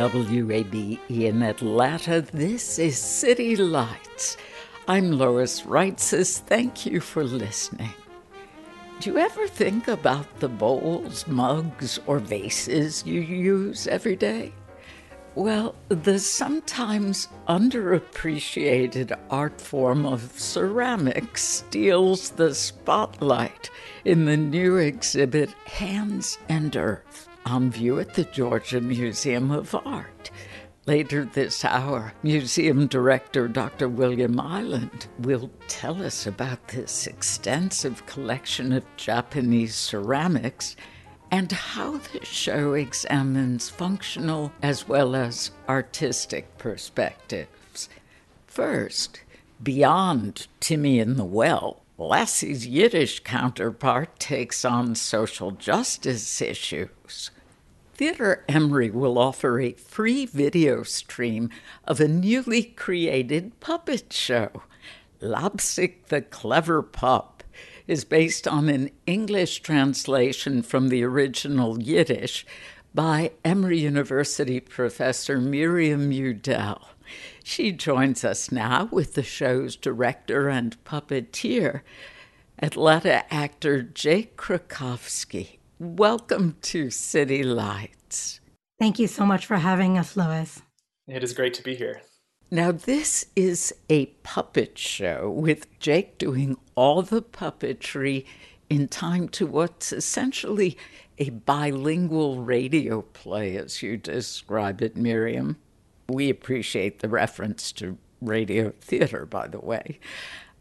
WABE in Atlanta, this is City Lights. I'm Lois Reitzes. Thank you for listening. Do you ever think about the bowls, mugs, or vases you use every day? Well, the sometimes underappreciated art form of ceramics steals the spotlight in the new exhibit Hands and Earth on view at the Georgia Museum of Art. Later this hour, museum director Dr. William Eiland will tell us about this extensive collection of Japanese ceramics and how the show examines functional as well as artistic perspectives. First, beyond Timmy and the Well, Lassie's Yiddish counterpart takes on social justice issues. Theater Emory will offer a free video stream of a newly created puppet show. Lapsik the Clever Pup is based on an English translation from the original Yiddish by Emory University professor Miriam Udel. She joins us now with the show's director and puppeteer, Atlanta actor Jake Krakowski. Welcome to City Lights. Thank you so much for having us, Lois. It is great to be here. Now, this is a puppet show with Jake doing all the puppetry in time to what's essentially a bilingual radio play, as you describe it, Miriam. We appreciate the reference to radio theater, by the way.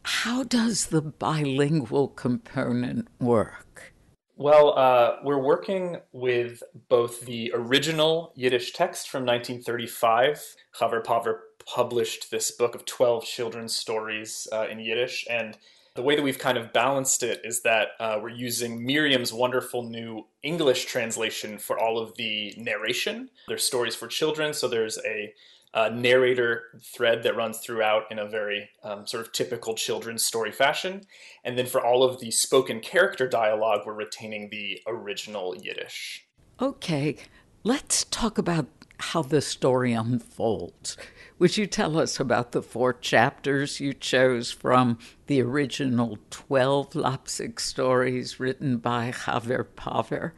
How does the bilingual component work? Well, uh, we're working with both the original Yiddish text from 1935. Chaver Paver published this book of 12 children's stories uh, in Yiddish. And the way that we've kind of balanced it is that uh, we're using Miriam's wonderful new English translation for all of the narration. There's stories for children, so there's a uh, narrator thread that runs throughout in a very um, sort of typical children's story fashion. And then for all of the spoken character dialogue, we're retaining the original Yiddish. Okay, let's talk about how the story unfolds. Would you tell us about the four chapters you chose from the original 12 Lapsik stories written by Chaver Paver?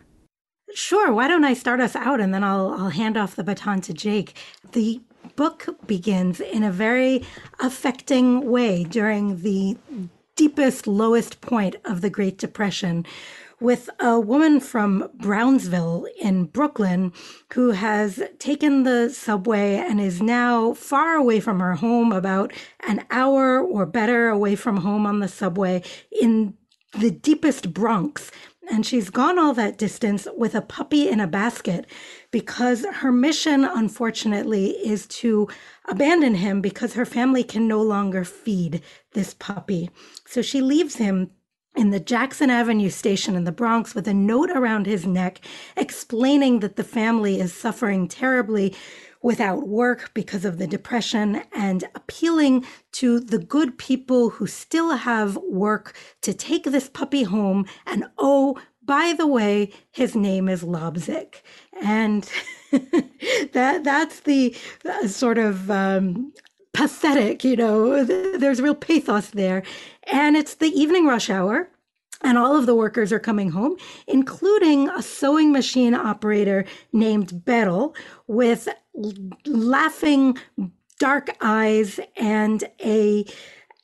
Sure. Why don't I start us out and then I'll, I'll hand off the baton to Jake. The book begins in a very affecting way during the deepest, lowest point of the Great Depression with a woman from Brownsville in Brooklyn who has taken the subway and is now far away from her home, about an hour or better away from home on the subway in the deepest Bronx. And she's gone all that distance with a puppy in a basket because her mission, unfortunately, is to abandon him because her family can no longer feed this puppy. So she leaves him in the Jackson Avenue station in the Bronx with a note around his neck explaining that the family is suffering terribly without work because of the depression and appealing to the good people who still have work to take this puppy home. And oh, by the way, his name is Lobzik. And that that's the uh, sort of um, pathetic, you know, there's real pathos there. And it's the evening rush hour. And all of the workers are coming home, including a sewing machine operator named Beryl with laughing dark eyes and a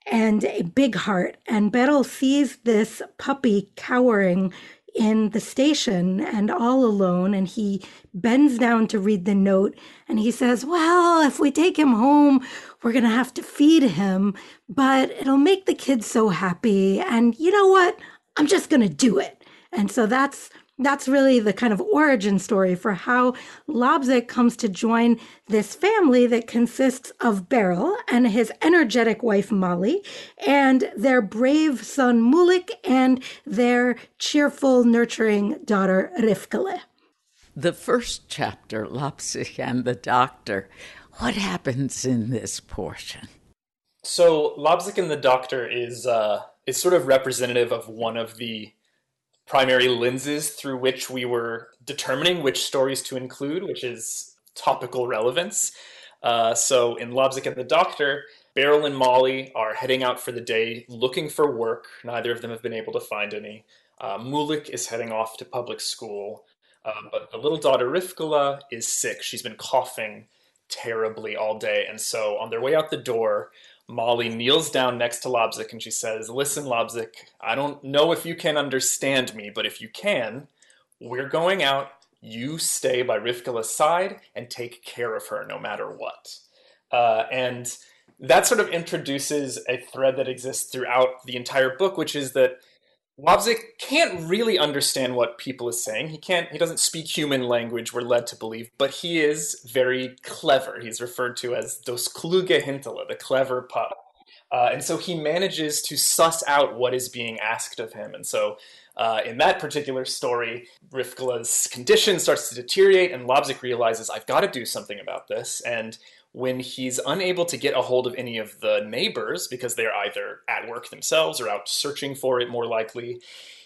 and a big heart. And Beryl sees this puppy cowering in the station and all alone. And he bends down to read the note and he says, Well, if we take him home, we're going to have to feed him, but it'll make the kids so happy. And you know what? I'm just going to do it. And so that's that's really the kind of origin story for how Lobzick comes to join this family that consists of Beryl and his energetic wife Molly, and their brave son Mulik and their cheerful, nurturing daughter Rifkele. The first chapter, Lobzick and the Doctor, what happens in this portion? So Lobzick and the Doctor is uh, is sort of representative of one of the primary lenses through which we were determining which stories to include, which is topical relevance. Uh, so in Lobzick and the Doctor, Beryl and Molly are heading out for the day looking for work. Neither of them have been able to find any. Uh, Mulik is heading off to public school, uh, but the little daughter Rifkele is sick. She's been coughing terribly all day, and so on their way out the door, Molly kneels down next to Lobzick and she says, Listen, Lobzick, I don't know if you can understand me, but if you can, we're going out. You stay by Rifkele's side and take care of her no matter what. Uh, and that sort of introduces a thread that exists throughout the entire book, which is that Lobzick can't really understand what people is saying. He can't. He doesn't speak human language. We're led to believe, but he is very clever. He's referred to as "dos kluge Hintele," the clever pup, uh, and so he manages to suss out what is being asked of him. And so, uh, in that particular story, Rifkele's condition starts to deteriorate, and Lobzick realizes, "I've got to do something about this." And when he's unable to get a hold of any of the neighbors because they're either at work themselves or out searching for it, more likely,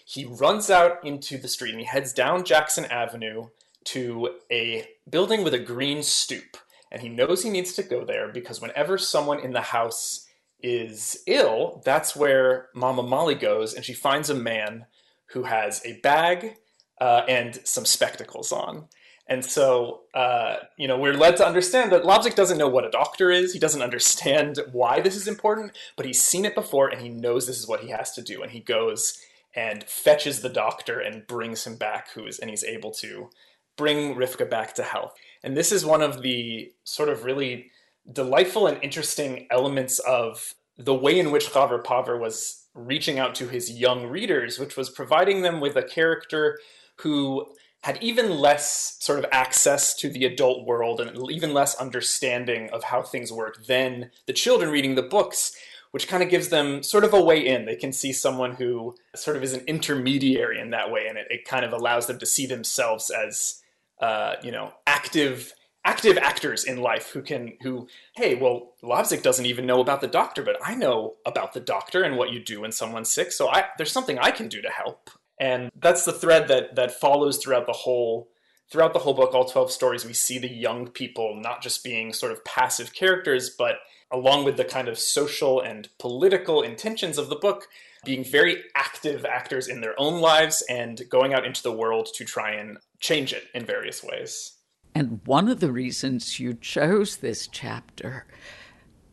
he runs out into the street and he heads down Jackson Avenue to a building with a green stoop. And he knows he needs to go there because whenever someone in the house is ill, that's where Mama Molly goes and she finds a man who has a bag uh, and some spectacles on. And so, uh, you know, we're led to understand that Lobzick doesn't know what a doctor is. He doesn't understand why this is important, but he's seen it before and he knows this is what he has to do. And he goes and fetches the doctor and brings him back, who is, and he's able to bring Rifka back to health. And this is one of the sort of really delightful and interesting elements of the way in which Chaver Paver was reaching out to his young readers, which was providing them with a character who had even less sort of access to the adult world and even less understanding of how things work than the children reading the books, which kind of gives them sort of a way in. They can see someone who sort of is an intermediary in that way, and it, it kind of allows them to see themselves as, uh, you know, active active actors in life who can who hey well Lobzick doesn't even know about the doctor but i know about the doctor and what you do when someone's sick so i there's something i can do to help and that's the thread that that follows throughout the whole throughout the whole book all 12 stories. We see the young people not just being sort of passive characters but along with the kind of social and political intentions of the book being very active actors in their own lives and going out into the world to try and change it in various ways. And one of the reasons you chose this chapter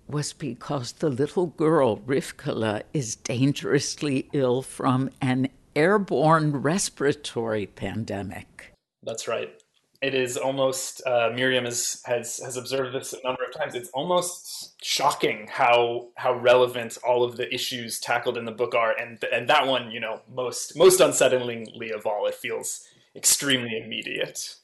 was because the little girl, Rifkele, is dangerously ill from an airborne respiratory pandemic. That's right. It is almost uh, Miriam has, has has observed this a number of times. It's almost shocking how how relevant all of the issues tackled in the book are, and and that one, you know, most most unsettlingly of all, it feels extremely immediate.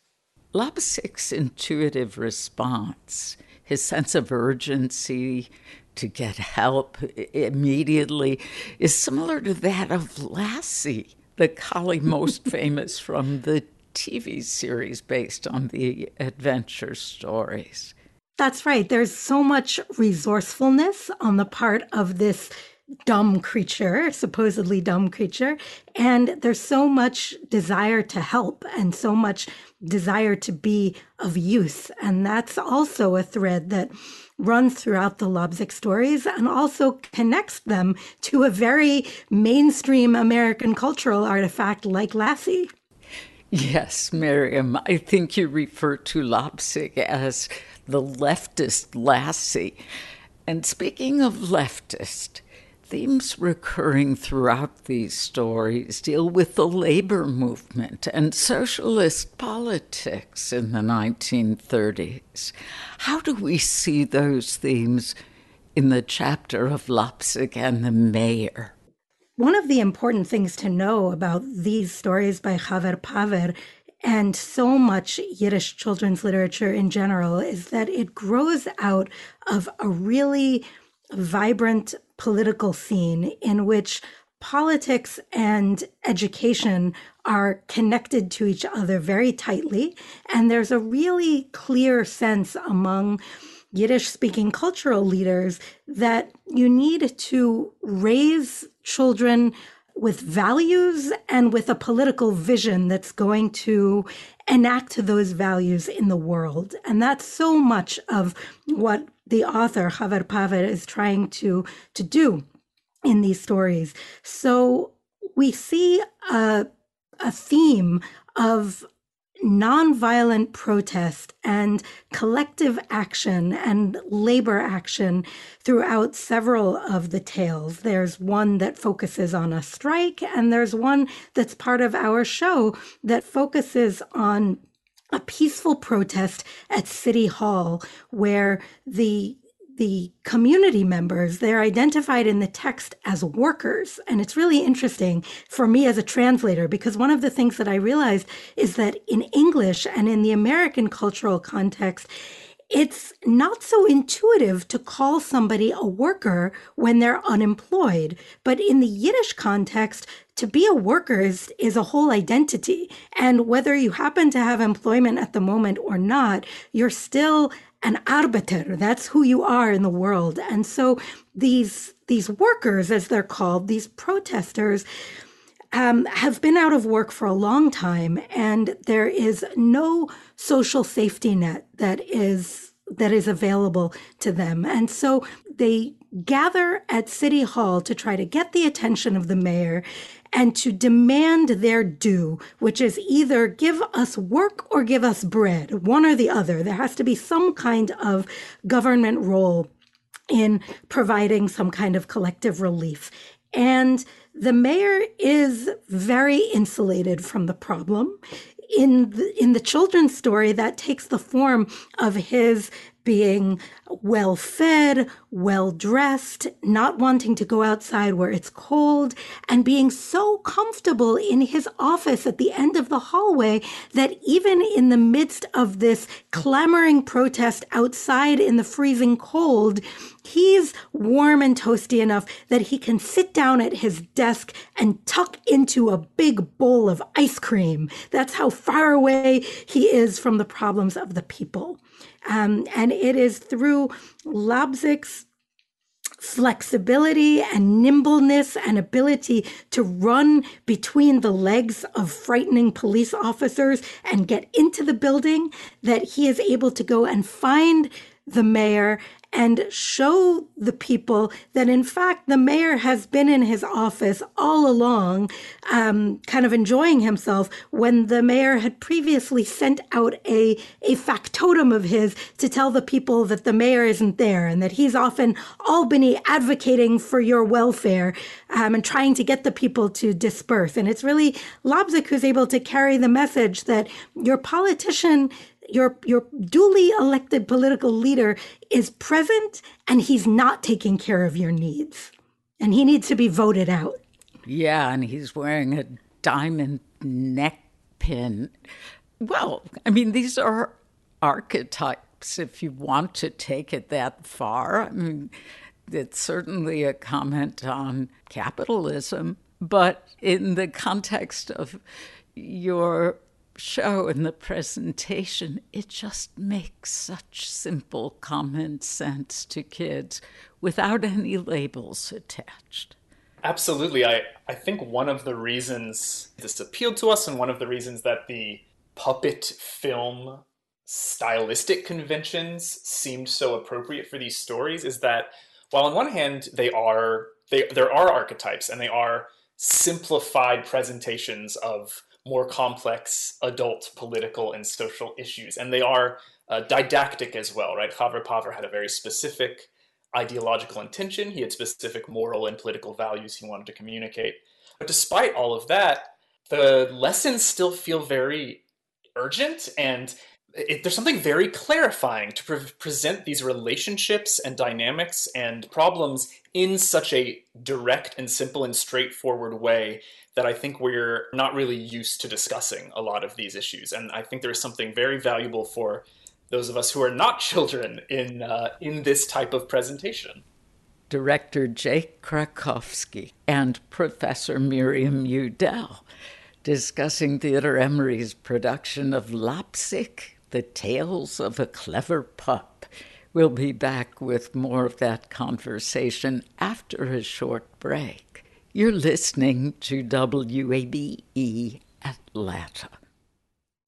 Lobzick's intuitive response, his sense of urgency, to get help immediately is similar to that of Lassie, the collie most famous from the TV series based on the adventure stories. That's right. There's so much resourcefulness on the part of this dumb creature, supposedly dumb creature. And there's so much desire to help and so much desire to be of use. And that's also a thread that runs throughout the Lobzic stories and also connects them to a very mainstream American cultural artifact like Lassie. Yes, Miriam, I think you refer to Lobzic as the leftist Lassie. And speaking of leftist, themes recurring throughout these stories deal with the labor movement and socialist politics in the 1930s. How do we see those themes in the chapter of Lobzic and the mayor? One of the important things to know about these stories by Chaver Paver and so much Yiddish children's literature in general is that it grows out of a really vibrant political scene in which politics and education are connected to each other very tightly. And there's a really clear sense among Yiddish speaking cultural leaders that you need to raise children with values and with a political vision that's going to enact those values in the world. And that's so much of what the author, Chaver Paver, is trying to, to do in these stories. So we see a, a theme of nonviolent protest and collective action and labor action throughout several of the tales. There's one that focuses on a strike, and there's one that's part of our show that focuses on a peaceful protest at City Hall where the the community members, they're identified in the text as workers. And it's really interesting for me as a translator, because one of the things that I realized is that in English and in the American cultural context, it's not so intuitive to call somebody a worker when they're unemployed. But in the Yiddish context, to be a worker is, is a whole identity. And whether you happen to have employment at the moment or not, you're still an arbeter. That's who you are in the world. And so these these workers, as they're called, these protesters, um, have been out of work for a long time, and there is no social safety net that is that is available to them. And so they gather at City Hall to try to get the attention of the mayor and to demand their due, which is either give us work or give us bread, one or the other. There has to be some kind of government role in providing some kind of collective relief. And the mayor is very insulated from the problem. In the, in the children's story, that takes the form of his being well fed, well dressed, not wanting to go outside where it's cold, and being so comfortable in his office at the end of the hallway that even in the midst of this clamoring protest outside in the freezing cold, he's warm and toasty enough that he can sit down at his desk and tuck into a big bowl of ice cream. That's how far away he is from the problems of the people. Um, and it is through Lobzic's flexibility and nimbleness and ability to run between the legs of frightening police officers and get into the building that he is able to go and find the mayor and show the people that, in fact, the mayor has been in his office all along, um, kind of enjoying himself when the mayor had previously sent out a, a factotum of his to tell the people that the mayor isn't there and that he's off in Albany advocating for your welfare um, and trying to get the people to disperse. And it's really Lobzic who's able to carry the message that your politician your your duly elected political leader is present and he's not taking care of your needs. And he needs to be voted out. Yeah and he's wearing a diamond neck pin. Well i mean these are archetypes if you want to take it that far. I mean it's certainly a comment on capitalism but in the context of your show in the presentation, it just makes such simple common sense to kids without any labels attached. Absolutely. I, I think one of the reasons this appealed to us and one of the reasons that the puppet film stylistic conventions seemed so appropriate for these stories is that while on one hand they are they there are archetypes and they are simplified presentations of more complex adult political and social issues. And they are uh, didactic as well, right? Chaver Paver had a very specific ideological intention. He had specific moral and political values he wanted to communicate. But despite all of that, the lessons still feel very urgent and it, there's something very clarifying to pre- present these relationships and dynamics and problems in such a direct and simple and straightforward way that I think we're not really used to discussing a lot of these issues. And I think there's something very valuable for those of us who are not children in uh, in this type of presentation. Director Jake Krakowski and Professor Miriam Udel discussing Theater Emory's production of Lapsic the Tales of a Clever Pup. We'll be back with more of that conversation after a short break. You're listening to WABE Atlanta.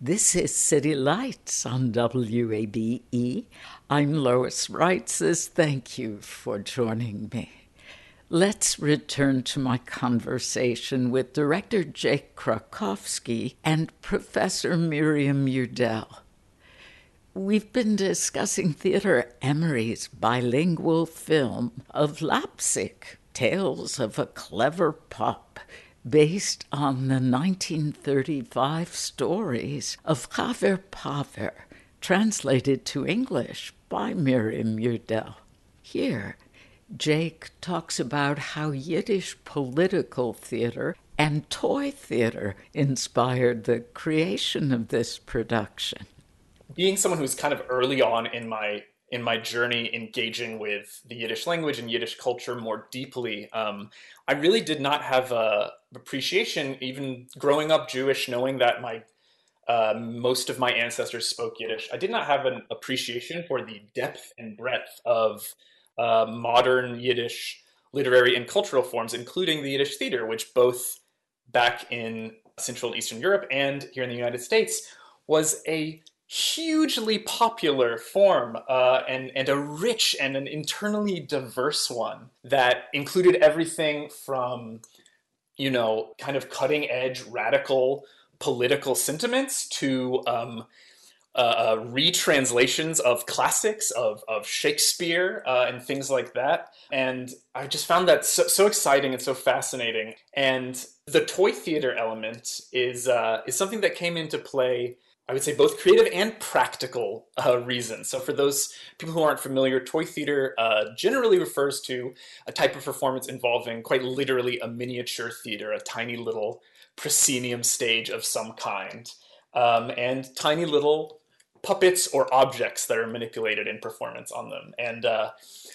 This is City Lights on WABE. I'm Lois Reitzes. Thank you for joining me. Let's return to my conversation with Director Jake Krakowski and Professor Miriam Udel. We've been discussing Theater Emory's bilingual film of Lapsic, Tales of a Clever Pup based on the 1935 stories of Chaver Paver, translated to English by Miriam Udel. Here, Jake talks about how Yiddish political theater and toy theater inspired the creation of this production. Being someone who's kind of early on in my in my journey engaging with the Yiddish language and Yiddish culture more deeply, um, I really did not have a appreciation, even growing up Jewish, knowing that my uh, most of my ancestors spoke Yiddish. I did not have an appreciation for the depth and breadth of uh, modern Yiddish literary and cultural forms, including the Yiddish theater, which both back in Central Eastern Europe and here in the United States was a hugely popular form uh, and, and a rich and an internally diverse one that included everything from, you know, kind of cutting edge radical political sentiments to um, uh, uh, retranslations of classics of, of Shakespeare uh, and things like that. And I just found that so, so, exciting and so fascinating. And the toy theater element is uh, is something that came into play I would say both creative and practical uh, reasons. So, for those people who aren't familiar, toy theater uh, generally refers to a type of performance involving quite literally a miniature theater, a tiny little proscenium stage of some kind, um, and tiny little puppets or objects that are manipulated in performance on them. And uh,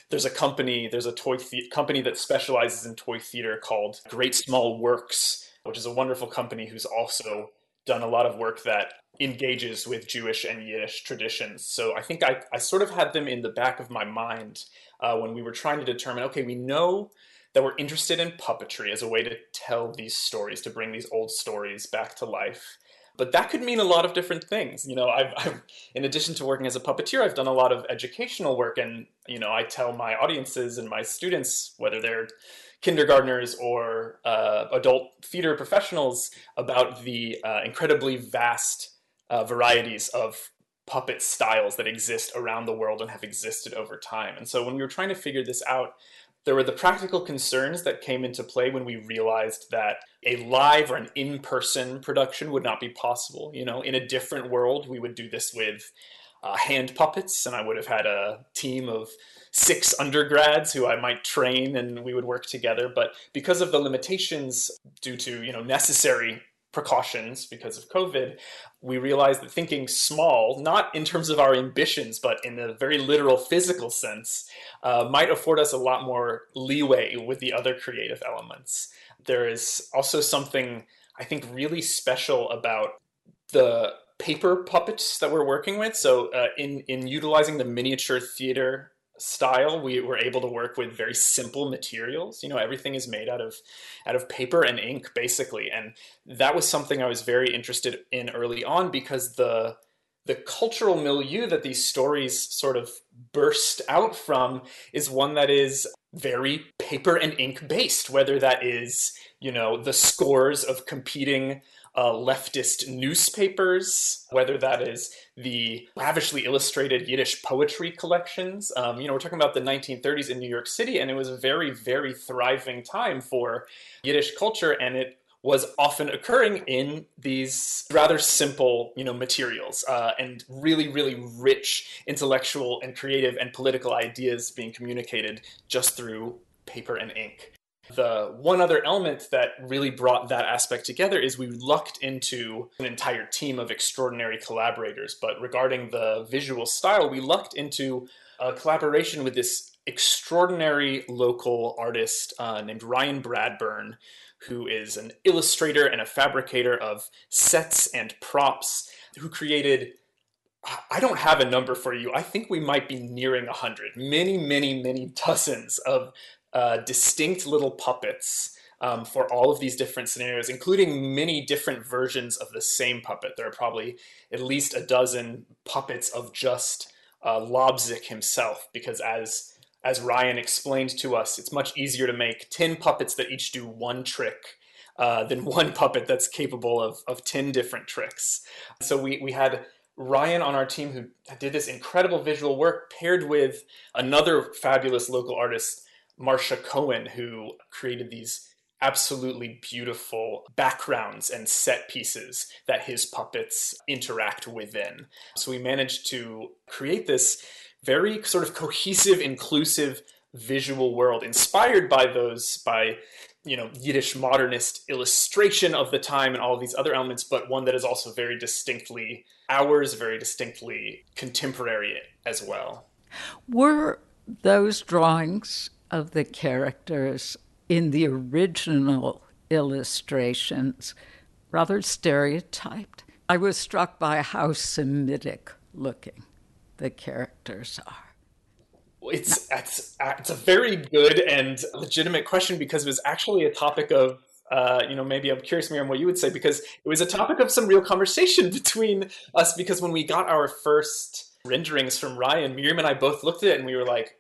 there's a company, there's a toy the- company that specializes in toy theater called Great Small Works, which is a wonderful company who's also done a lot of work that engages with Jewish and Yiddish traditions. So I think I, I sort of had them in the back of my mind uh, when we were trying to determine okay, we know that we're interested in puppetry as a way to tell these stories, to bring these old stories back to life. but that could mean a lot of different things. You know, I've, I've, in addition to working as a puppeteer, I've done a lot of educational work, and you know, I tell my audiences and my students, whether they're kindergartners or uh, adult theater professionals, about the uh, incredibly vast uh, varieties of puppet styles that exist around the world and have existed over time. And so, when we were trying to figure this out, there were the practical concerns that came into play when we realized that a live or an in-person production would not be possible. You know, in a different world, we would do this with uh, hand puppets, and I would have had a team of six undergrads who I might train, and we would work together. But because of the limitations due to you know necessary precautions because of COVID, we realized that thinking small, not in terms of our ambitions, but in a very literal physical sense, uh, might afford us a lot more leeway with the other creative elements. There is also something I think really special about the paper puppets that we're working with. So, uh, in in utilizing the miniature theater style we were able to work with very simple materials. You know everything is made out of out of paper and ink basically. And that was something i was very interested in early on because the the cultural milieu that these stories sort of burst out from is one that is very paper and ink based whether that is you know the scores of competing uh, leftist newspapers, whether that is the lavishly illustrated Yiddish poetry collections. Um, you know, we're talking about the 1930s in New York City, and it was a very, very thriving time for Yiddish culture, and it was often occurring in these rather simple, you know, materials uh, and really, really rich intellectual and creative and political ideas being communicated just through paper and ink. The one other element that really brought that aspect together is we lucked into an entire team of extraordinary collaborators. But regarding the visual style, we lucked into a collaboration with this extraordinary local artist uh, named Ryan Bradburn, who is an illustrator and a fabricator of sets and props, who created I don't have a number for you. I think we might be nearing 100. Many, many, many dozens of uh, distinct little puppets um, for all of these different scenarios, including many different versions of the same puppet. There are probably at least a dozen puppets of just uh, Lobzik himself, because as as Ryan explained to us, it's much easier to make ten puppets that each do one trick uh, than one puppet that's capable of of ten different tricks. So we we had Ryan on our team who did this incredible visual work paired with another fabulous local artist Marcia Cohen, who created these absolutely beautiful backgrounds and set pieces that his puppets interact within. So we managed to create this very sort of cohesive, inclusive visual world inspired by those by you know Yiddish modernist illustration of the time and all these other elements, but one that is also very distinctly ours, very distinctly contemporary as well. Were those drawings of the characters in the original illustrations rather stereotyped. I was struck by how Semitic looking the characters are. It's, it's, it's a very good and legitimate question because it was actually a topic of uh, you know, maybe I'm curious, Miriam, what you would say because it was a topic of some real conversation between us. Because when we got our first renderings from Ryan, Miriam and I both looked at it and we were like,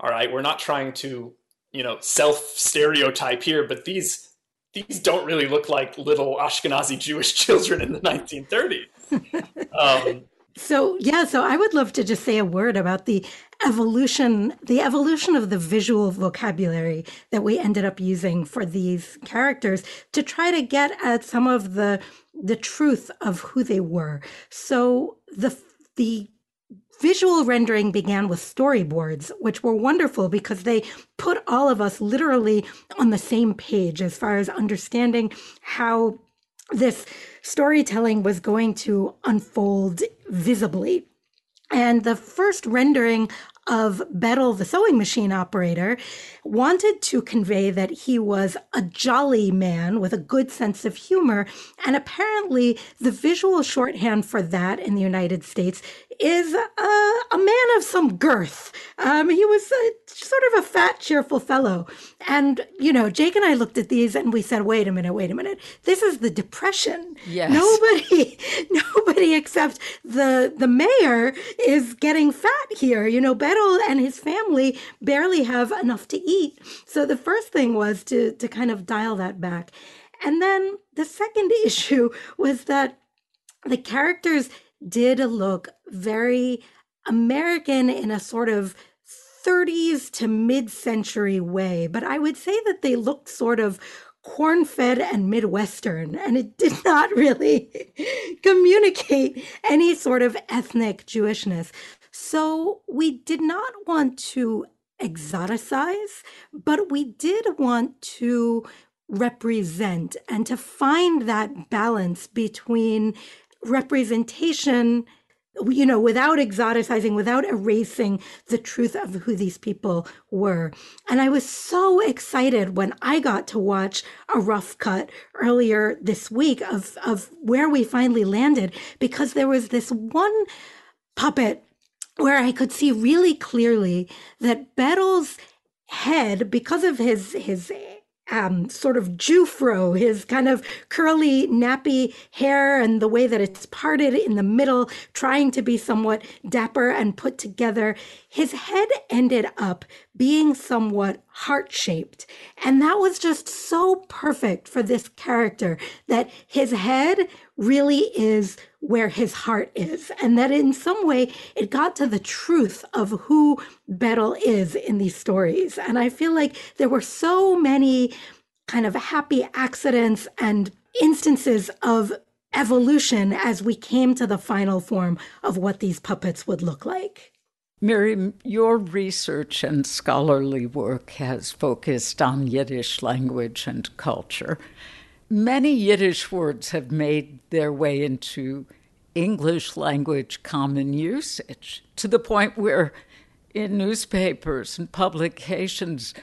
all right, we're not trying to, you know, self stereotype here, but these these don't really look like little Ashkenazi Jewish children in the 1930s. um, so yeah, so I would love to just say a word about the evolution, the evolution of the visual vocabulary that we ended up using for these characters to try to get at some of the the truth of who they were. So the the Visual rendering began with storyboards, which were wonderful because they put all of us literally on the same page as far as understanding how this storytelling was going to unfold visibly. And the first rendering of Bettel, the sewing machine operator, wanted to convey that he was a jolly man with a good sense of humor. And apparently, the visual shorthand for that in the United States is a, a man of some girth. Um, he was a, sort of a fat, cheerful fellow. And, you know, Jake and I looked at these and we said, wait a minute, wait a minute. This is the Depression. Yes. Nobody, nobody except the, the mayor is getting fat here. You know, And his family barely have enough to eat. So the first thing was to, to kind of dial that back. And then the second issue was that the characters did look very American in a sort of 30s to mid century way, but I would say that they looked sort of corn fed and Midwestern, and it did not really communicate any sort of ethnic Jewishness. So we did not want to exoticize, but we did want to represent and to find that balance between representation you know, without exoticizing, without erasing the truth of who these people were. And I was so excited when I got to watch a rough cut earlier this week of, of where we finally landed, because there was this one puppet where I could see really clearly that Beryl's head, because of his his um, sort of Jewfro, his kind of curly, nappy hair and the way that it's parted in the middle, trying to be somewhat dapper and put together. His head ended up being somewhat heart shaped. And that was just so perfect for this character that his head really is where his heart is. And that in some way it got to the truth of who Beryl is in these stories. And I feel like there were so many kind of happy accidents and instances of evolution as we came to the final form of what these puppets would look like. Miriam, your research and scholarly work has focused on Yiddish language and culture. Many Yiddish words have made their way into English language common usage to the point where in newspapers and publications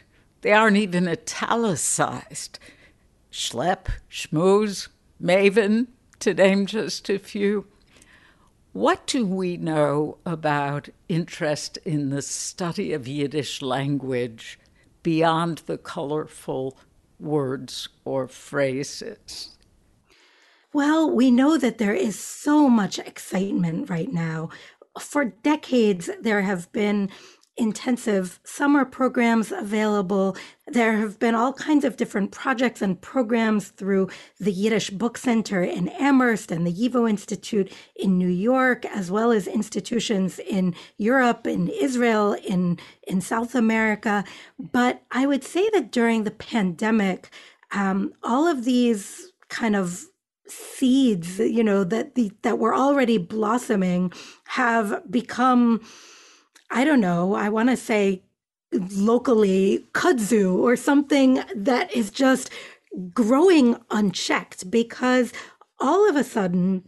they aren't even italicized. Schlep, schmooze, maven, to name just a few. What do we know about interest in the study of Yiddish language beyond the colorful words or phrases? Well, we know that there is so much excitement right now. For decades, there have been intensive summer programs available. There have been all kinds of different projects and programs through the Yiddish Book Center in Amherst and the YIVO Institute in New York, as well as institutions in Europe, in Israel, in, in South America. But I would say that during the pandemic, um, all of these kind of seeds, you know, that the that were already blossoming have become I don't know, I want to say locally kudzu or something that is just growing unchecked because all of a sudden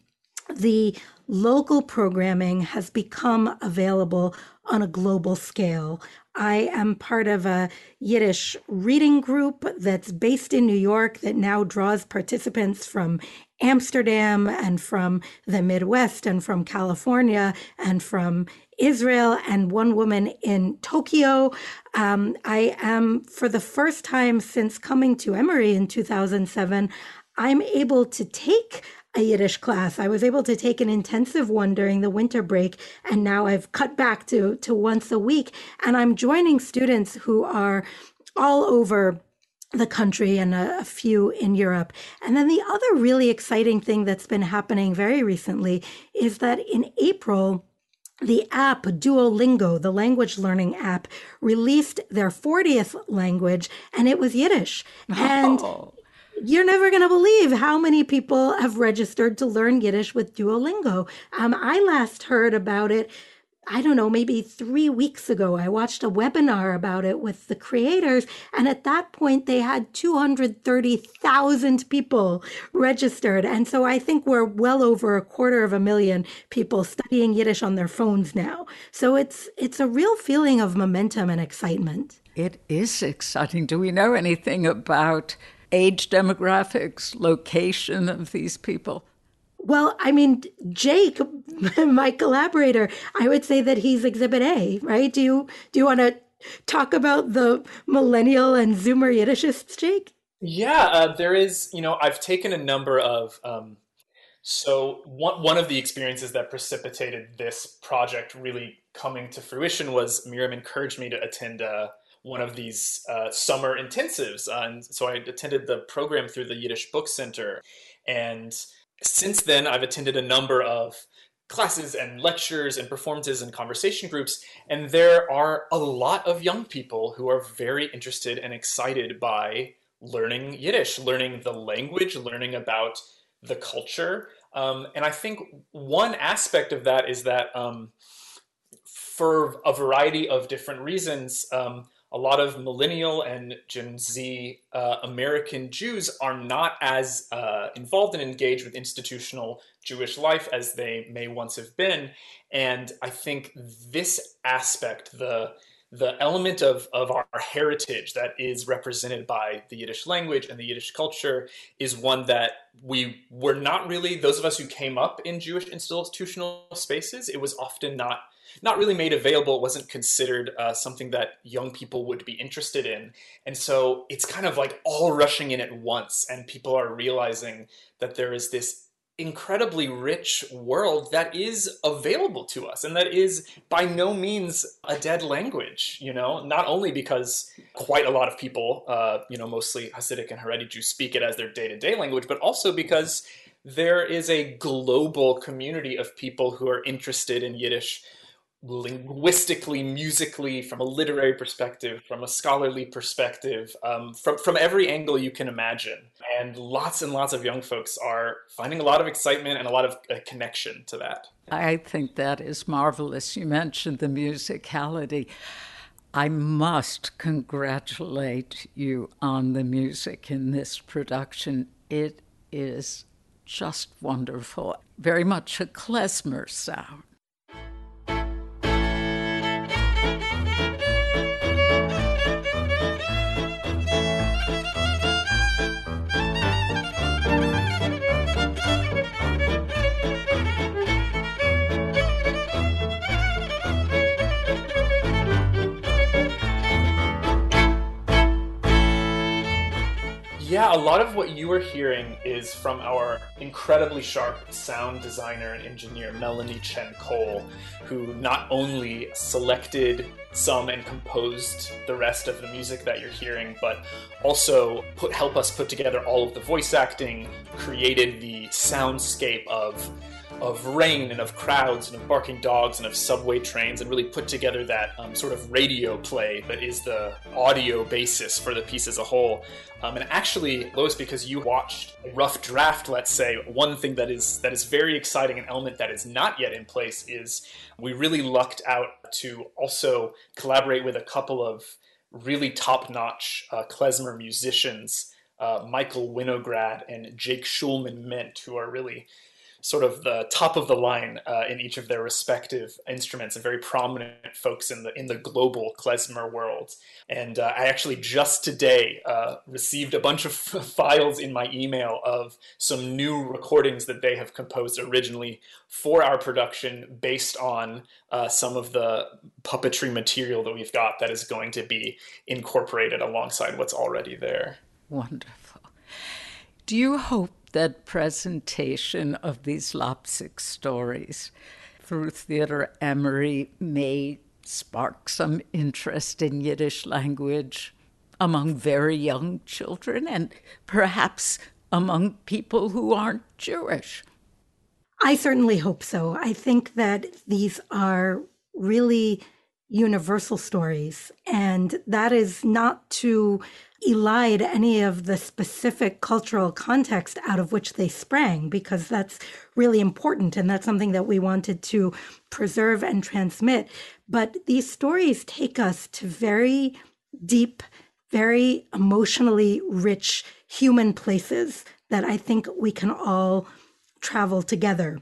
the local programming has become available on a global scale. I am part of a Yiddish reading group that's based in New York that now draws participants from Amsterdam and from the Midwest and from California and from Israel and one woman in Tokyo. Um, I am, for the first time since coming to Emory in 2007, I'm able to take a Yiddish class. I was able to take an intensive one during the winter break, and now I've cut back to, to once a week. And I'm joining students who are all over the country and a, a, few in Europe. And then the other really exciting thing that's been happening very recently is that in April, the app Duolingo, the language learning app, released their 40th language and it was Yiddish. And oh. you're never going to believe how many people have registered to learn Yiddish with Duolingo. Um, I last heard about it I don't know, maybe three weeks ago, I watched a webinar about it with the creators. And at that point, they had 230,000 people registered. And so I think we're well over a quarter of a million people studying Yiddish on their phones now. So it's, it's a real feeling of momentum and excitement. It is exciting. Do we know anything about age demographics, location of these people? Well, I mean, Jake, my collaborator, I would say that he's Exhibit A, right? Do you do you want to talk about the millennial and Zoomer Yiddishists, Jake? Yeah, uh, there is. You know, I've taken a number of. Um, so one one of the experiences that precipitated this project really coming to fruition was Miriam encouraged me to attend uh, one of these uh, summer intensives, uh, and so I attended the program through the Yiddish Book Center, and since then I've attended a number of classes and lectures and performances and conversation groups and there are a lot of young people who are very interested and excited by learning Yiddish, learning the language, learning about the culture. Um, and I think one aspect of that is that um, for a variety of different reasons, um, a lot of millennial and Gen Z uh, American Jews are not as uh, involved and engaged with institutional Jewish life as they may once have been. And I think this aspect, the the element of, of our heritage that is represented by the Yiddish language and the Yiddish culture is one that we were not really, those of us who came up in Jewish institutional spaces, it was often not not really made available. It wasn't considered uh, something that young people would be interested in. And so it's kind of like all rushing in at once, and people are realizing that there is this incredibly rich world that is available to us and that is by no means a dead language you know not only because quite a lot of people uh, you know mostly hasidic and haredi jews speak it as their day-to-day language but also because there is a global community of people who are interested in yiddish linguistically, musically, from a literary perspective, from a scholarly perspective, um, from from every angle you can imagine. And lots and lots of young folks are finding a lot of excitement and a lot of uh, connection to that. I think that is marvelous. You mentioned the musicality. I must congratulate you on the music in this production. It is just wonderful. Very much a klezmer sound. Yeah, a lot of what you are hearing is from our incredibly sharp sound designer and engineer, Melanie Chen Cole, who not only selected some and composed the rest of the music that you're hearing, but also put help us put together all of the voice acting, created the soundscape of of rain and of crowds and of barking dogs and of subway trains and really put together that um, sort of radio play that is the audio basis for the piece as a whole. Um, and actually, Lois, because you watched a rough draft, let's say, one thing that is that is very exciting, an element that is not yet in place, is we really lucked out to also collaborate with a couple of really top-notch uh, klezmer musicians, uh, Michael Winograd and Jake Shulman Ment, who are really sort of the top of the line uh, in each of their respective instruments and very prominent folks in the in the global klezmer world. And uh, I actually just today uh, received a bunch of files in my email of some new recordings that they have composed originally for our production based on uh, some of the puppetry material that we've got that is going to be incorporated alongside what's already there. Wonderful. Do you hope that presentation of these Labzik stories through Theater Emory may spark some interest in Yiddish language among very young children and perhaps among people who aren't Jewish. I certainly hope so. I think that these are really universal stories, and that is not to elide any of the specific cultural context out of which they sprang, because that's really important. And that's something that we wanted to preserve and transmit. But these stories take us to very deep, very emotionally rich human places that I think we can all travel together.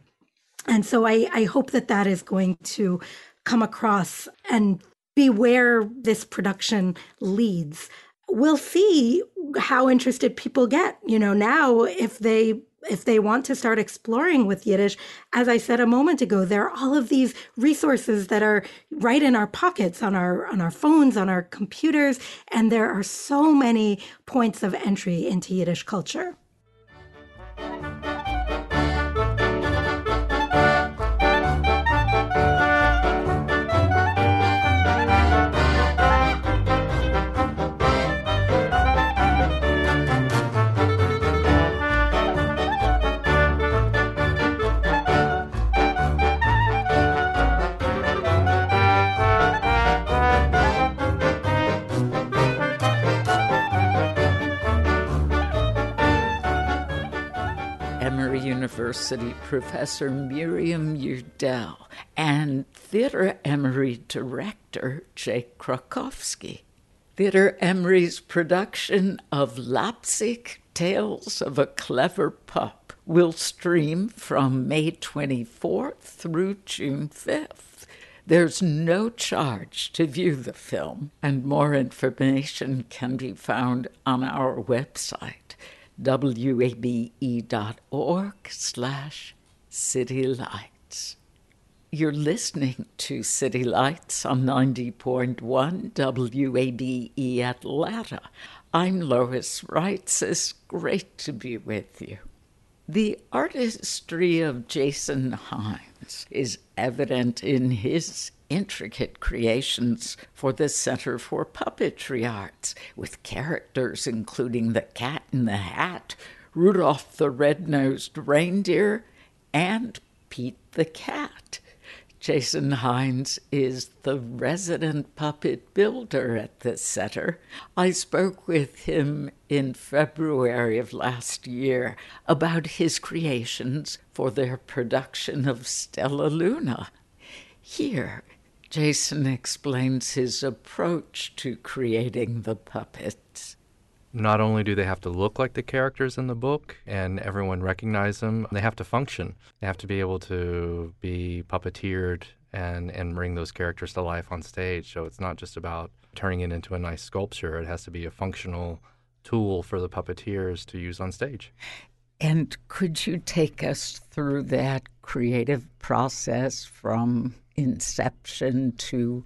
And so I, I hope that that is going to come across and be where this production leads we'll see how interested people get. You know, now if they if they want to start exploring with Yiddish, as I said a moment ago, there are all of these resources that are right in our pockets, on our on our phones, on our computers, and there are so many points of entry into Yiddish culture. University professor Miriam Udel and Theater Emory director Jake Krakovsky. Theater Emory's production of Labzik Tales of a Clever Pup will stream from May 24th through June 5th. There's no charge to view the film, and more information can be found on our website wabe.org slash citylights. You're listening to City Lights on 90.1 WABE Atlanta. I'm Lois Reitzes. It's great to be with you. The artistry of Jason Hines is evident in his intricate creations for the Center for Puppetry Arts, with characters including the Cat in the Hat, Rudolph the Red-Nosed Reindeer, and Pete the Cat. Jason Hines is the resident puppet builder at the center. I spoke with him in February of last year about his creations for their production of Stellaluna. Here Jason explains his approach to creating the puppets. Not only do they have to look like the characters in the book and everyone recognize them, they have to function. They have to be able to be puppeteered and, and bring those characters to life on stage. So it's not just about turning it into a nice sculpture, it has to be a functional tool for the puppeteers to use on stage. And could you take us through that creative process from inception to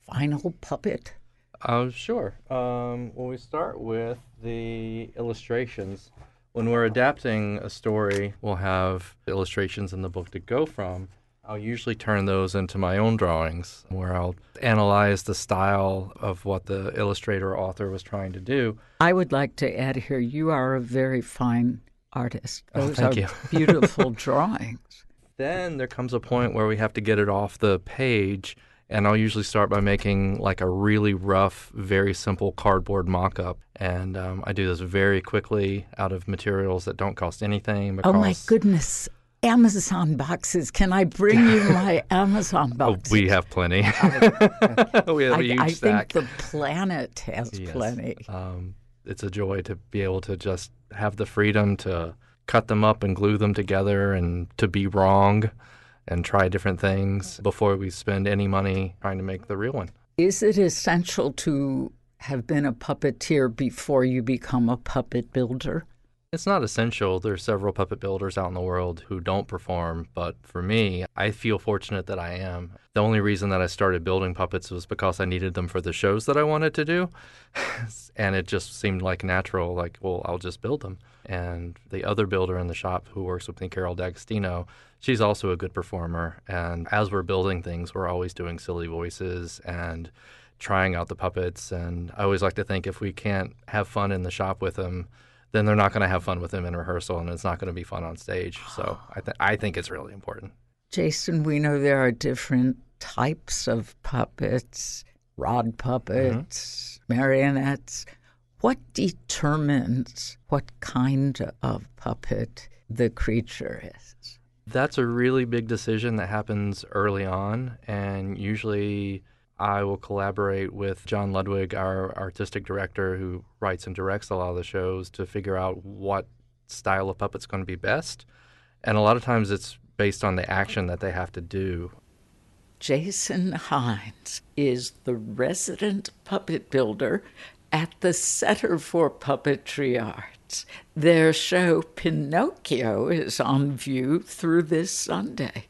final puppet? Uh, sure. Um, well, we start with the illustrations. When we're adapting a story, we'll have illustrations in the book to go from. I'll usually turn those into my own drawings where I'll analyze the style of what the illustrator or author was trying to do. I would like to add here you are a very fine artist. Oh, those oh, thank are you. beautiful drawings. Then there comes a point where we have to get it off the page, and I'll usually start by making like a really rough, very simple cardboard mock up. And um, I do this very quickly out of materials that don't cost anything. Oh my goodness. Amazon boxes. Can I bring you my Amazon boxes? Oh, we have plenty. we have a huge I, I stack. think the planet has Yes. plenty. Um, it's a joy to be able to just have the freedom to cut them up and glue them together and to be wrong and try different things before we spend any money trying to make the real one. Is it essential to have been a puppeteer before you become a puppet builder? It's not essential. There's several puppet builders out in the world who don't perform, but for me, I feel fortunate that I am. The only reason that I started building puppets was because I needed them for the shows that I wanted to do. and it just seemed like natural, like, well, I'll just build them. And the other builder in the shop who works with me, Carol D'Agostino, she's also a good performer. And as we're building things, we're always doing silly voices and trying out the puppets. And I always like to think if we can't have fun in the shop with them, then they're not going to have fun with them in rehearsal, and it's not going to be fun on stage. So I, th- I think it's really important. Jason, we know there are different types of puppets rod puppets, mm-hmm. marionettes. What determines what kind of puppet the creature is? That's a really big decision that happens early on, and usually I will collaborate with Jon Ludwig, our artistic director, who writes and directs a lot of the shows, to figure out what style of puppet's going to be best. And a lot of times it's based on the action that they have to do. Jason Hines is the resident puppet builder at the Center for Puppetry Arts. Their show Pinocchio is on view through this Sunday.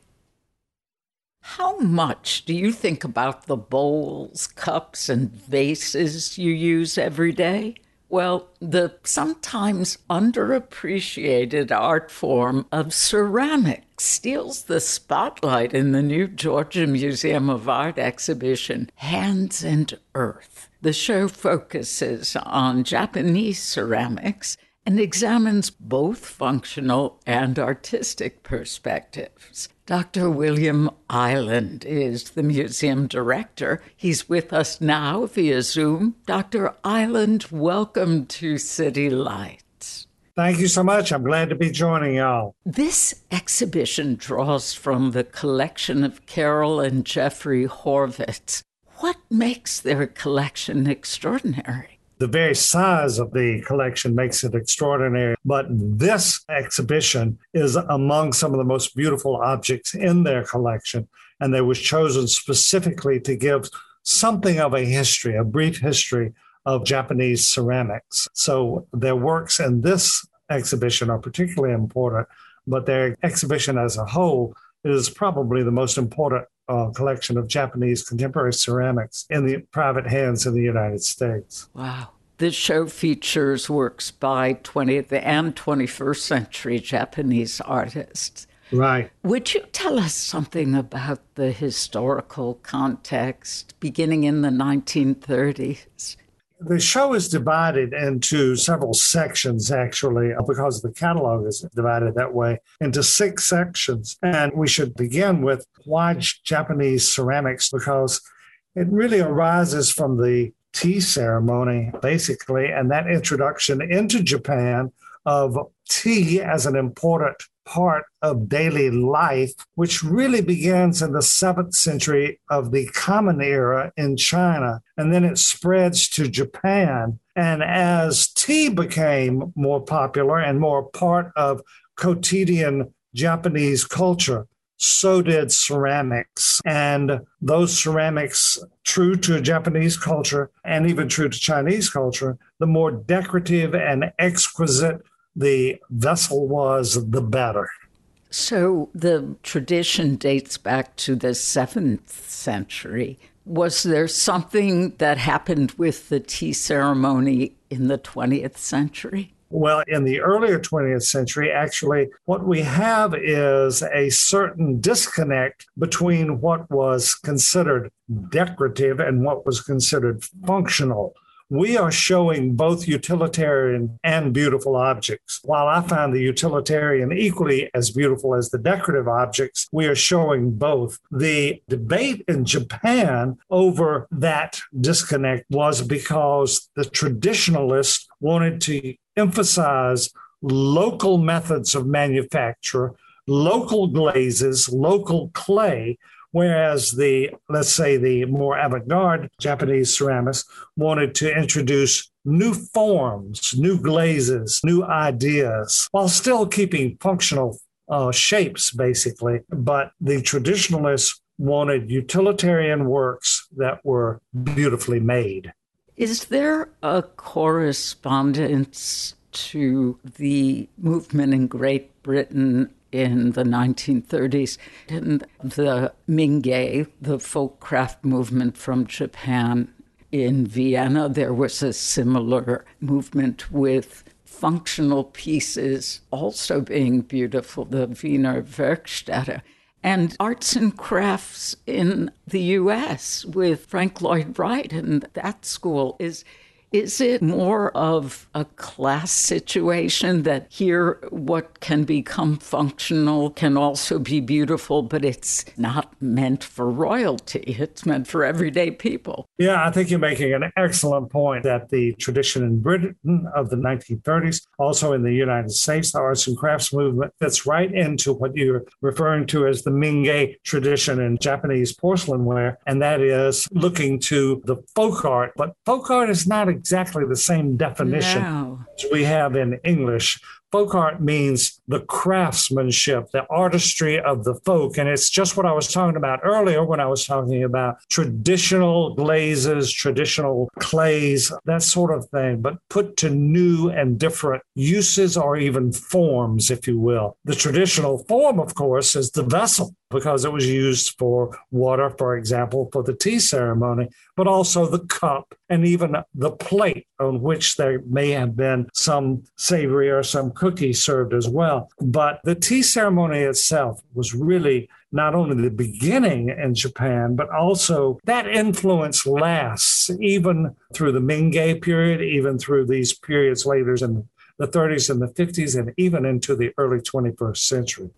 How much do you think about the bowls, cups, and vases you use every day? Well, the sometimes underappreciated art form of ceramics steals the spotlight in the new Georgia Museum of Art exhibition, Hands and Earth. The show focuses on Japanese ceramics and examines both functional and artistic perspectives. Dr. William Eiland is the museum director. He's with us now via Zoom. Dr. Eiland, welcome to City Lights. Thank you so much. I'm glad to be joining y'all. This exhibition draws from the collection of Carol and Jeffrey Horvitz. What makes their collection extraordinary? the very size of the collection makes it extraordinary. But this exhibition is among some of the most beautiful objects in their collection. And they was chosen specifically to give something of a history, a brief history of Japanese ceramics. So their works in this exhibition are particularly important, but their exhibition as a whole is probably the most important uh, collection of Japanese contemporary ceramics in the private hands in the United States. Wow. This show features works by 20th and 21st century Japanese artists. Right. Would you tell us something about the historical context beginning in the 1930s? The show is divided into several sections, actually, uh, because the catalog is divided that way into six sections. And we should begin with why Japanese ceramics, because it really arises from the tea ceremony, basically, and that introduction into Japan of tea as an important part of daily life, which really begins in the seventh century of the Common Era in China. And then it spreads to Japan. And as tea became more popular and more part of quotidian Japanese culture, so did ceramics. And those ceramics, true to Japanese culture and even true to Chinese culture, the more decorative and exquisite the vessel was, the better. So the tradition dates back to the seventh century. Was there something that happened with the tea ceremony in the 20th century? Well, in the earlier 20th century, actually, what we have is a certain disconnect between what was considered decorative and what was considered functional we are showing both utilitarian and beautiful objects. While I find the utilitarian equally as beautiful as the decorative objects, we are showing both. The debate in Japan over that disconnect was because the traditionalists wanted to emphasize local methods of manufacture, local glazes, local clay, whereas the, let's say, the more avant garde Japanese ceramists wanted to introduce new forms, new glazes, new ideas, while still keeping functional uh, shapes, basically. But the traditionalists wanted utilitarian works that were beautifully made. Is there a correspondence to the movement in Great Britain in the 1930s in the Mingei, the folk craft movement from Japan. In Vienna, there was a similar movement with functional pieces also being beautiful, the Wiener Werkstätte. And arts and crafts in the US with Frank Lloyd Wright and that school is is it more of a class situation that here what can become functional can also be beautiful, but it's not meant for royalty? It's meant for everyday people. Yeah, I think you're making an excellent point that the tradition in Britain of the 1930s, also in the United States, the arts and crafts movement fits right into what you're referring to as the Mingei tradition in Japanese porcelain ware, and that is looking to the folk art. But folk art is not exactly the same definition no. as we have in English. folk art means the craftsmanship, the artistry of the folk. And it's just what I was talking about earlier when I was talking about traditional glazes, traditional clays, that sort of thing, but put to new and different uses or even forms, if you will. The traditional form, of course, is the vessel because it was used for water, for example, for the tea ceremony, but also the cup and even the plate on which there may have been some savory or some cookie served as well. But the tea ceremony itself was really not only the beginning in Japan, but also that influence lasts even through the Mingei period, even through these periods later in the 30s and the 50s, and even into the early 21st century.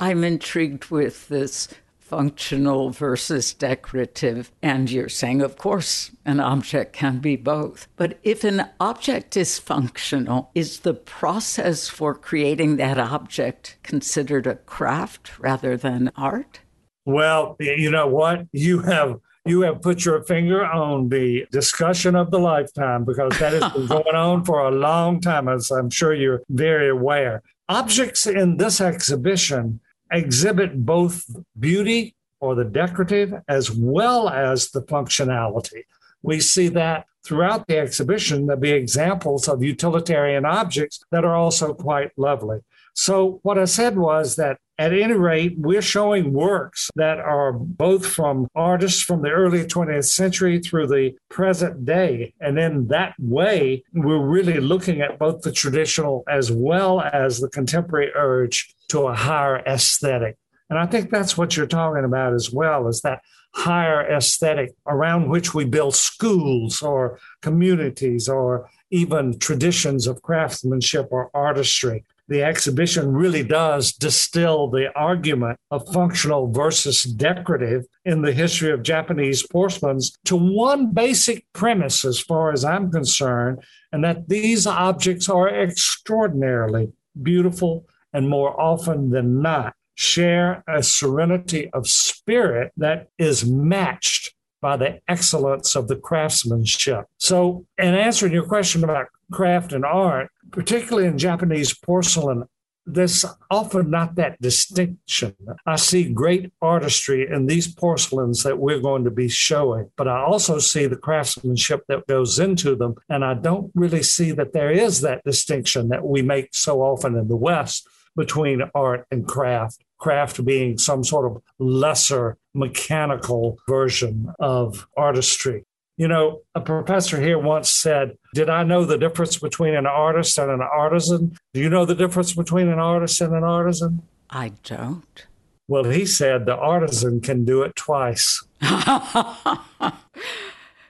I'm intrigued with this functional versus decorative. And you're saying, of course, an object can be both. But if an object is functional, is the process for creating that object considered a craft rather than art? Well, you know what? You have you have put your finger on the discussion of the lifetime because that has been going on for a long time, as I'm sure you're very aware. Objects in this exhibition exhibit both beauty or the decorative as well as the functionality. We see that throughout the exhibition. There'll be examples of utilitarian objects that are also quite lovely. So, what I said was that at any rate, we're showing works that are both from artists from the early 20th century through the present day. And in that way, we're really looking at both the traditional as well as the contemporary urge to a higher aesthetic. And I think that's what you're talking about as well, is that higher aesthetic around which we build schools or communities or even traditions of craftsmanship or artistry. The exhibition really does distill the argument of functional versus decorative in the history of Japanese porcelains to one basic premise, as far as I'm concerned, and that these objects are extraordinarily beautiful and more often than not share a serenity of spirit that is matched by the excellence of the craftsmanship. So, in answering your question about craft and art, particularly in Japanese porcelain, there's often not that distinction. I see great artistry in these porcelains that we're going to be showing, but I also see the craftsmanship that goes into them. And I don't really see that there is that distinction that we make so often in the West between art and craft, craft being some sort of lesser mechanical version of artistry. You know, a professor here once said, Did I know the difference between an artist and an artisan? Do you know the difference between an artist and an artisan? I don't. Well, he said the artisan can do it twice.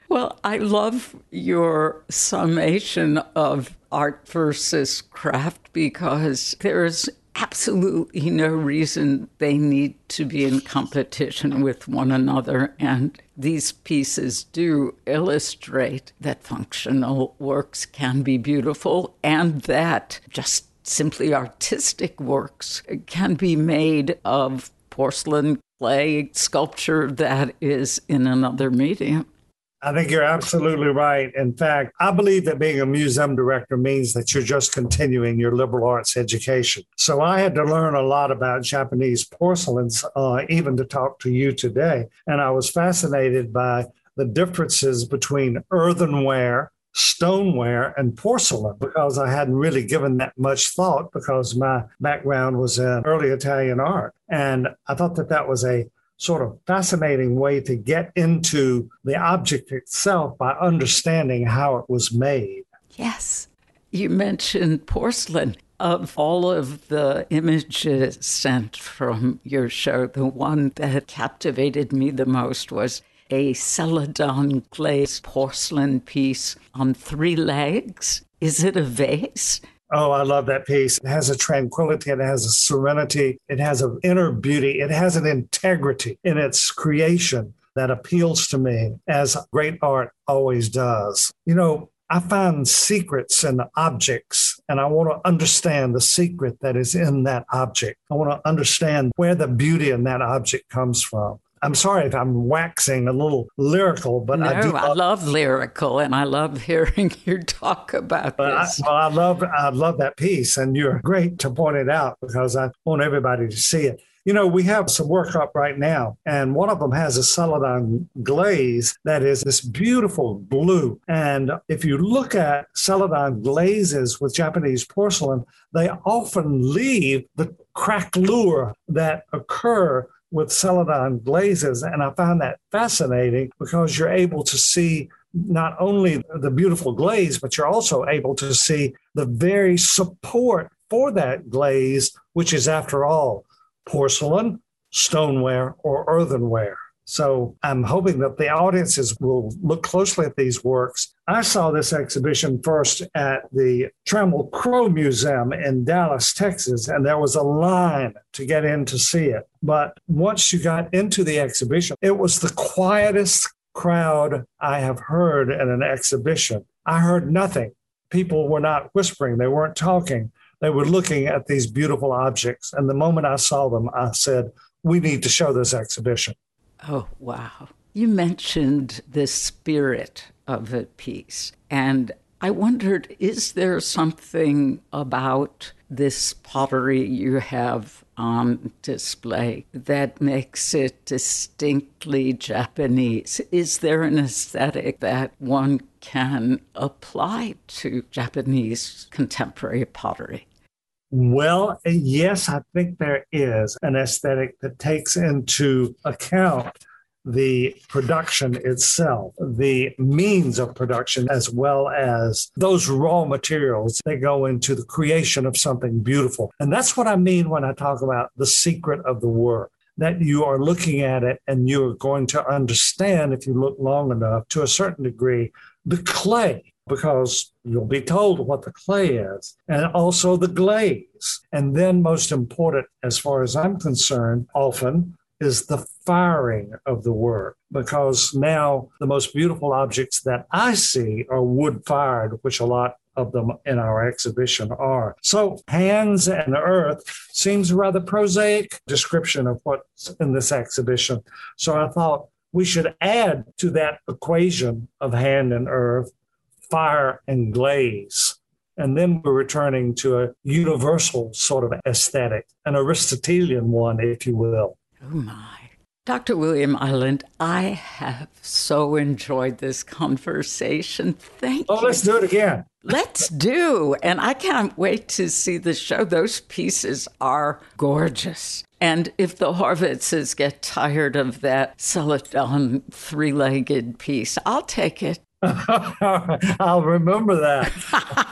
well, I love your summation of art versus craft because there's absolutely no reason they need to be in competition with one another. And these pieces do illustrate that functional works can be beautiful and that just simply artistic works can be made of porcelain, clay, sculpture that is in another medium. I think you're absolutely right. In fact, I believe that being a museum director means that you're just continuing your liberal arts education. So I had to learn a lot about Japanese porcelains, uh, even to talk to you today. And I was fascinated by the differences between earthenware, stoneware, and porcelain because I hadn't really given that much thought because my background was in early Italian art. And I thought that that was a sort of fascinating way to get into the object itself by understanding how it was made. Yes. You mentioned porcelain. Of all of the images sent from your show, the one that captivated me the most was a celadon glazed porcelain piece on three legs. Is it a vase? Oh, I love that piece. It has a tranquility, it has a serenity, it has an inner beauty, it has an integrity in its creation that appeals to me as great art always does. You know, I find secrets in objects and I want to understand the secret that is in that object. I want to understand where the beauty in that object comes from. I'm sorry if I'm waxing a little lyrical, but no, I do. I love lyrical, and I love hearing you talk about this. I, well, I love I love that piece, and you're great to point it out because I want everybody to see it. You know, we have some work up right now, and one of them has a celadon glaze that is this beautiful blue. And if you look at celadon glazes with Japanese porcelain, they often leave the craquelure that occur with celadon glazes. And I found that fascinating because you're able to see not only the beautiful glaze, but you're also able to see the very support for that glaze, which is, after all, porcelain, stoneware, or earthenware. So I'm hoping that the audiences will look closely at these works. I saw this exhibition first at the Trammell Crow Museum in Dallas, Texas, and there was a line to get in to see it. But once you got into the exhibition, it was the quietest crowd I have heard at an exhibition. I heard nothing. People were not whispering, they weren't talking. They were looking at these beautiful objects. And the moment I saw them, I said, We need to show this exhibition. Oh, wow. You mentioned the spirit of a piece. And I wondered is there something about this pottery you have on display that makes it distinctly Japanese? Is there an aesthetic that one can apply to Japanese contemporary pottery? Well, yes, I think there is an aesthetic that takes into account the production itself, the means of production, as well as those raw materials that go into the creation of something beautiful. And that's what I mean when I talk about the secret of the work. That you are looking at it and you're going to understand, if you look long enough, to a certain degree, the clay because you'll be told what the clay is and also the glaze. And then, most important, as far as I'm concerned, often is the firing of the work because now the most beautiful objects that I see are wood fired, which a lot of them in our exhibition are. So, hands and earth seems a rather prosaic description of what's in this exhibition. So, I thought we should add to that equation of hand and earth fire and glaze. And then we're returning to a universal sort of aesthetic, an Aristotelian one, if you will. Oh, my. Dr. William Eiland, I have so enjoyed this conversation. Thank oh, you. let's do it again. Let's do. And I can't wait to see the show. Those pieces are gorgeous. And if the Horvitzes get tired of that Celadon three legged piece, I'll take it. I'll remember that.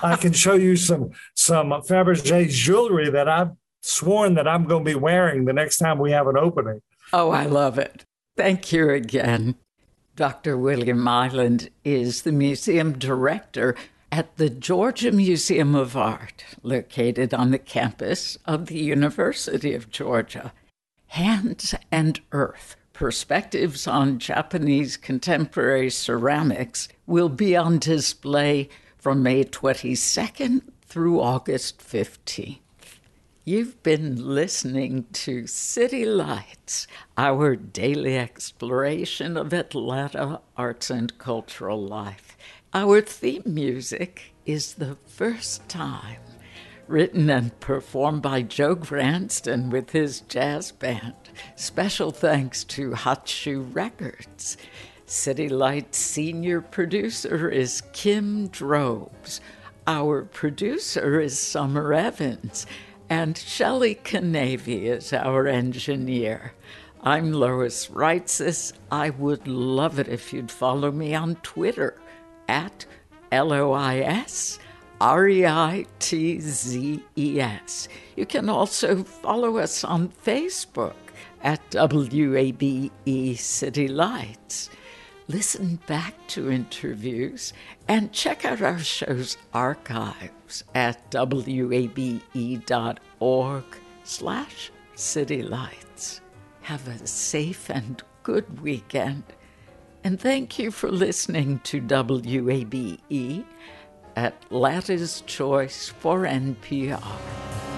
I can show you some some Fabergé jewelry that I've sworn that I'm going to be wearing the next time we have an opening. Oh, I love it. Thank you again. Dr. William Eiland is the museum director at the Georgia Museum of Art, located on the campus of the University of Georgia. Hands and Earth Perspectives on Japanese Contemporary Ceramics will be on display from May 22nd through August 15th. You've been listening to City Lights, our daily exploration of Atlanta arts and cultural life. Our theme music is The First Time, written and performed by Joe Granston with his jazz band. Special thanks to Hot Shoe Records. City Lights senior producer is Kim Drobes. Our producer is Summer Evans. And Shelley Canavy is our engineer. I'm Lois Reitzes. I would love it if you'd follow me on Twitter at L O I S R E I T Z E S. You can also follow us on Facebook at WABE City Lights. Listen back to interviews and check out our show's archives at wabe.org slash citylights. Have a safe and good weekend. And thank you for listening to WABE, at Atlanta's Choice for NPR.